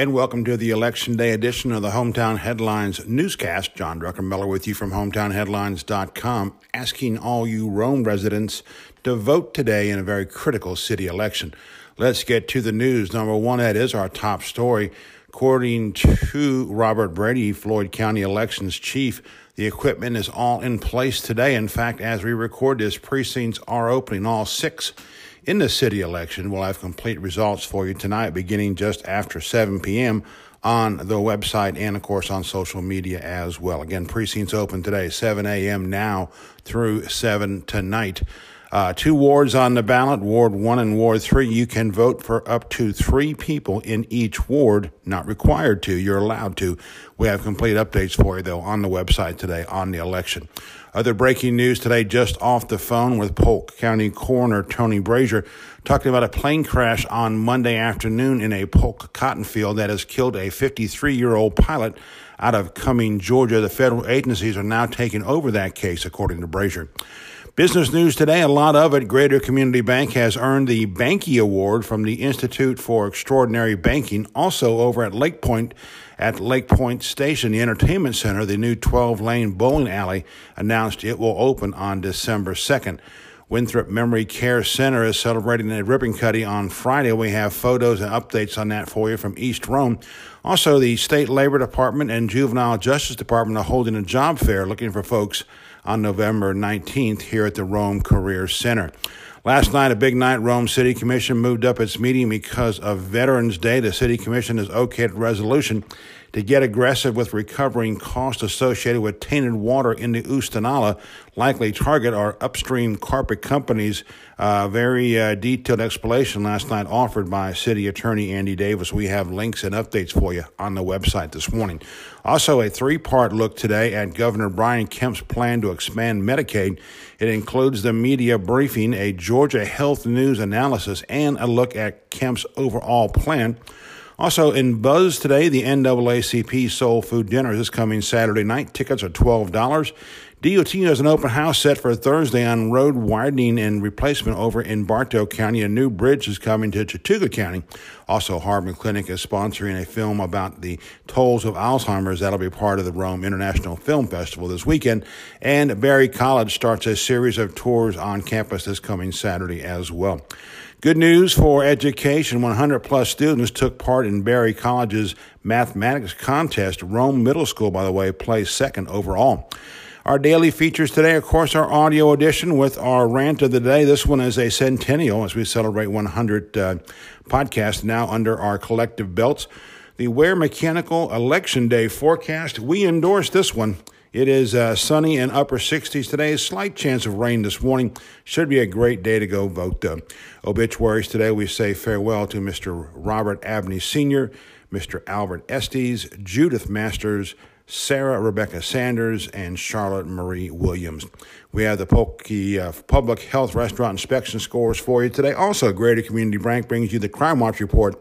And welcome to the Election Day edition of the Hometown Headlines newscast. John Druckenmiller with you from hometownheadlines.com, asking all you Rome residents to vote today in a very critical city election. Let's get to the news. Number one, that is our top story. According to Robert Brady, Floyd County Elections Chief, the equipment is all in place today. In fact, as we record this, precincts are opening all six in the city election. We'll have complete results for you tonight, beginning just after 7 p.m. on the website and, of course, on social media as well. Again, precincts open today, 7 a.m. now through 7 tonight. Uh, two wards on the ballot, Ward 1 and Ward 3. You can vote for up to three people in each ward. Not required to, you're allowed to. We have complete updates for you, though, on the website today on the election. Other breaking news today, just off the phone with Polk County Coroner Tony Brazier, talking about a plane crash on Monday afternoon in a Polk cotton field that has killed a 53 year old pilot out of Cumming, Georgia. The federal agencies are now taking over that case, according to Brazier. Business news today, a lot of it. Greater Community Bank has earned the Banky Award from the Institute for Extraordinary Banking. Also over at Lake Point, at Lake Point Station, the entertainment center, the new 12 lane bowling alley announced it will open on December 2nd. Winthrop Memory Care Center is celebrating a ribbon cutting on Friday. We have photos and updates on that for you from East Rome. Also, the State Labor Department and Juvenile Justice Department are holding a job fair looking for folks on November 19th here at the Rome Career Center. Last night, a big night, Rome City Commission moved up its meeting because of Veterans Day. The City Commission has okayed a resolution to get aggressive with recovering costs associated with tainted water in the Oostanaula. Likely target are upstream carpet companies. Uh, very uh, detailed explanation last night offered by City Attorney Andy Davis. We have links and updates for you on the website this morning. Also, a three part look today at Governor Brian Kemp's plan to expand Medicaid. It includes the media briefing, a Georgia Health News analysis, and a look at Kemp's overall plan. Also, in Buzz today, the NAACP Soul Food Dinner is coming Saturday night. Tickets are $12. DOT has an open house set for Thursday on road widening and replacement over in Bartow County. A new bridge is coming to Chattooga County. Also, Harbin Clinic is sponsoring a film about the tolls of Alzheimer's. That'll be part of the Rome International Film Festival this weekend. And Berry College starts a series of tours on campus this coming Saturday as well. Good news for education 100 plus students took part in Berry College's mathematics contest. Rome Middle School, by the way, placed second overall. Our daily features today, of course, our audio edition with our rant of the day. This one is a centennial as we celebrate 100 uh, podcasts now under our collective belts. The Ware Mechanical Election Day forecast, we endorse this one. It is uh, sunny and upper 60s today. Slight chance of rain this morning. Should be a great day to go vote. Obituaries today, we say farewell to Mr. Robert Abney Sr., Mr. Albert Estes, Judith Masters, Sarah Rebecca Sanders, and Charlotte Marie Williams. We have the Pokey uh, Public Health Restaurant Inspection scores for you today. Also, Greater Community Bank brings you the Crime Watch Report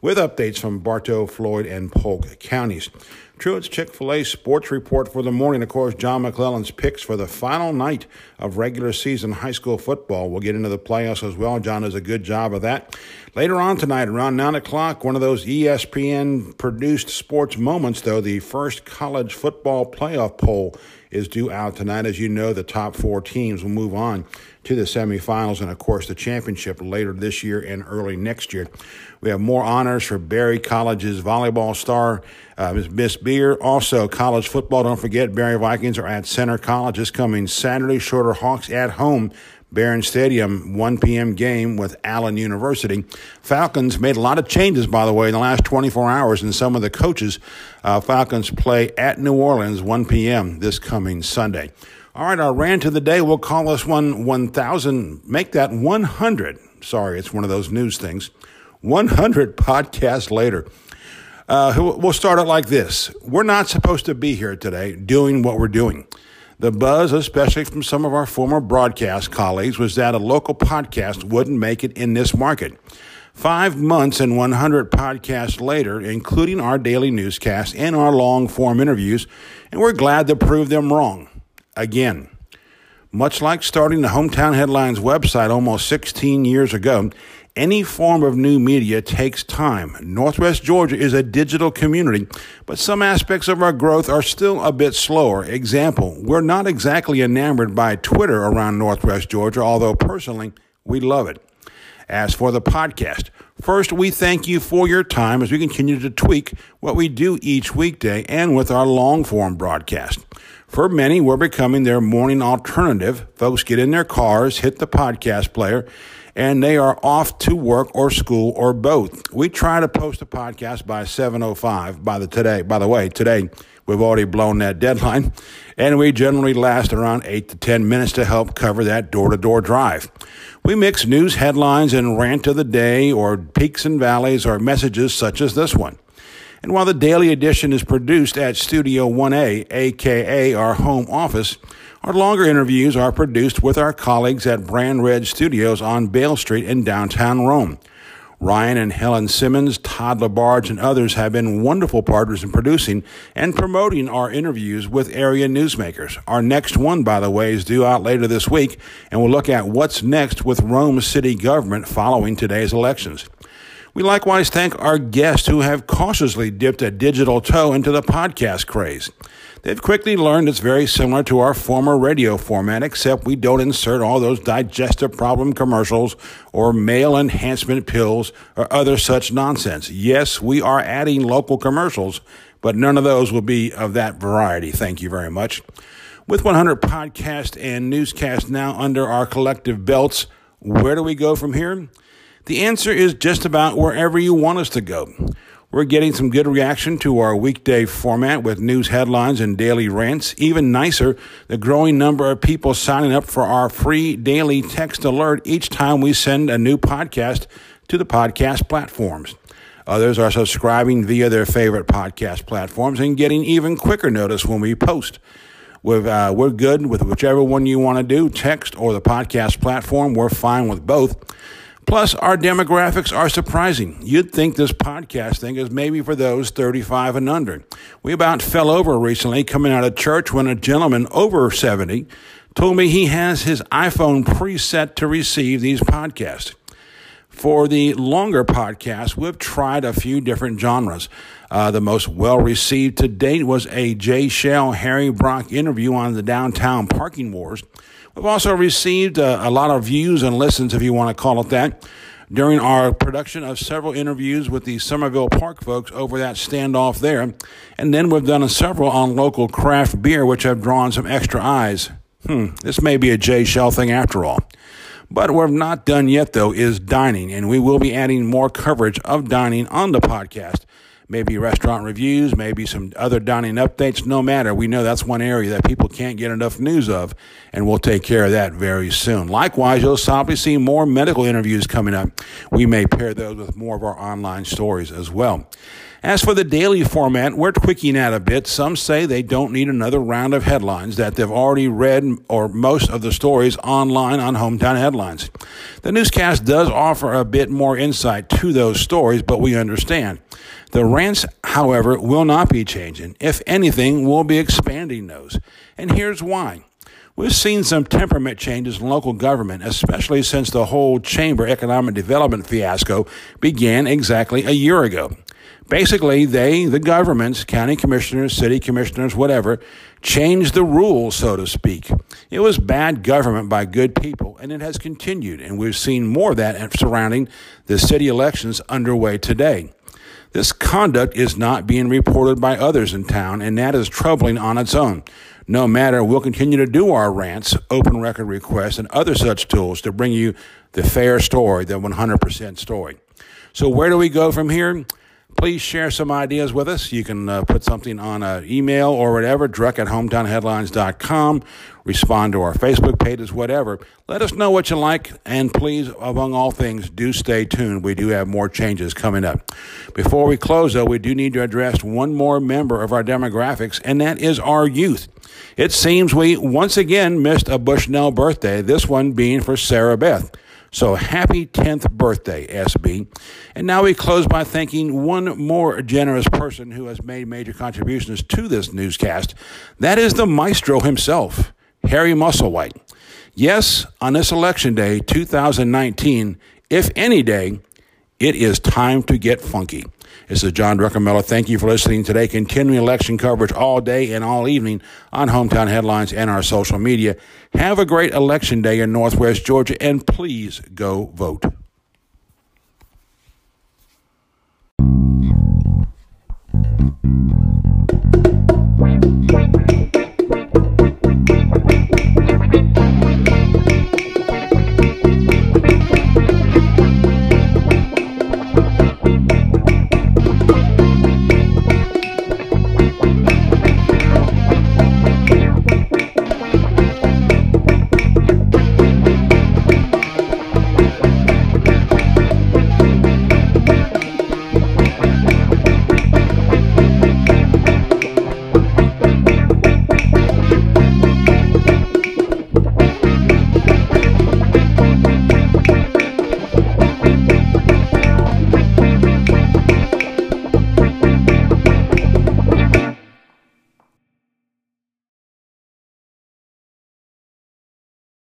with updates from Bartow, Floyd, and Polk counties. Truett's Chick fil A sports report for the morning. Of course, John McClellan's picks for the final night of regular season high school football. We'll get into the playoffs as well. John does a good job of that. Later on tonight, around 9 o'clock, one of those ESPN produced sports moments, though, the first college football playoff poll is due out tonight. As you know, the top four teams will move on to the semifinals and, of course, the championship later this year and early next year. We have more honors for Berry College's volleyball star, uh, Miss Beer. Also, college football. Don't forget, Berry Vikings are at Centre College this coming Saturday. Shorter Hawks at home. Barron Stadium, 1 p.m. game with Allen University. Falcons made a lot of changes, by the way, in the last 24 hours, and some of the coaches. Uh, Falcons play at New Orleans, 1 p.m. this coming Sunday. All right, our rant of the day, we'll call this one 1,000, make that 100. Sorry, it's one of those news things. 100 podcasts later. Uh, we'll start it like this. We're not supposed to be here today doing what we're doing. The buzz, especially from some of our former broadcast colleagues, was that a local podcast wouldn't make it in this market. Five months and 100 podcasts later, including our daily newscasts and our long form interviews, and we're glad to prove them wrong again. Much like starting the Hometown Headlines website almost 16 years ago, Any form of new media takes time. Northwest Georgia is a digital community, but some aspects of our growth are still a bit slower. Example, we're not exactly enamored by Twitter around Northwest Georgia, although personally, we love it. As for the podcast, first, we thank you for your time as we continue to tweak what we do each weekday and with our long form broadcast. For many, we're becoming their morning alternative. Folks get in their cars, hit the podcast player, and they are off to work or school or both. We try to post a podcast by 7:05 by the today. By the way, today we've already blown that deadline, and we generally last around 8 to 10 minutes to help cover that door-to-door drive. We mix news headlines and rant of the day or peaks and valleys or messages such as this one. And while the daily edition is produced at Studio 1A, aka our home office, our longer interviews are produced with our colleagues at Brand Red Studios on Bale Street in downtown Rome. Ryan and Helen Simmons, Todd LaBarge, and others have been wonderful partners in producing and promoting our interviews with area newsmakers. Our next one, by the way, is due out later this week, and we'll look at what's next with Rome city government following today's elections. We likewise thank our guests who have cautiously dipped a digital toe into the podcast craze. They've quickly learned it's very similar to our former radio format, except we don't insert all those digestive problem commercials or male enhancement pills or other such nonsense. Yes, we are adding local commercials, but none of those will be of that variety. Thank you very much. With 100 podcasts and newscasts now under our collective belts, where do we go from here? The answer is just about wherever you want us to go. We're getting some good reaction to our weekday format with news headlines and daily rants. Even nicer, the growing number of people signing up for our free daily text alert each time we send a new podcast to the podcast platforms. Others are subscribing via their favorite podcast platforms and getting even quicker notice when we post. Uh, we're good with whichever one you want to do, text or the podcast platform. We're fine with both. Plus, our demographics are surprising. You'd think this podcast thing is maybe for those 35 and under. We about fell over recently coming out of church when a gentleman over 70 told me he has his iPhone preset to receive these podcasts. For the longer podcasts, we've tried a few different genres. Uh, the most well received to date was a Jay Shell Harry Brock interview on the downtown parking wars. We've also received a, a lot of views and listens, if you want to call it that, during our production of several interviews with the Summerville Park folks over that standoff there. And then we've done several on local craft beer, which have drawn some extra eyes. Hmm, this may be a Jay Shell thing after all. But we're not done yet, though, is dining, and we will be adding more coverage of dining on the podcast maybe restaurant reviews, maybe some other dining updates, no matter. We know that's one area that people can't get enough news of, and we'll take care of that very soon. Likewise, you'll probably see more medical interviews coming up. We may pair those with more of our online stories as well. As for the daily format, we're tweaking that a bit. Some say they don't need another round of headlines, that they've already read or most of the stories online on Hometown Headlines. The newscast does offer a bit more insight to those stories, but we understand. The rants, however, will not be changing. If anything, we'll be expanding those. And here's why. We've seen some temperament changes in local government, especially since the whole chamber economic development fiasco began exactly a year ago. Basically, they, the governments, county commissioners, city commissioners, whatever, changed the rules, so to speak. It was bad government by good people, and it has continued, and we've seen more of that surrounding the city elections underway today. This conduct is not being reported by others in town, and that is troubling on its own. No matter, we'll continue to do our rants, open record requests, and other such tools to bring you the fair story, the 100% story. So, where do we go from here? Please share some ideas with us. You can uh, put something on an email or whatever, druck at hometownheadlines.com. Respond to our Facebook pages, whatever. Let us know what you like, and please, among all things, do stay tuned. We do have more changes coming up. Before we close, though, we do need to address one more member of our demographics, and that is our youth. It seems we once again missed a Bushnell birthday, this one being for Sarah Beth. So happy 10th birthday, SB. And now we close by thanking one more generous person who has made major contributions to this newscast. That is the maestro himself, Harry Musselwhite. Yes, on this election day, 2019, if any day, it is time to get funky. This is John Druckenmiller. Thank you for listening today. Continuing election coverage all day and all evening on Hometown Headlines and our social media. Have a great election day in Northwest Georgia, and please go vote.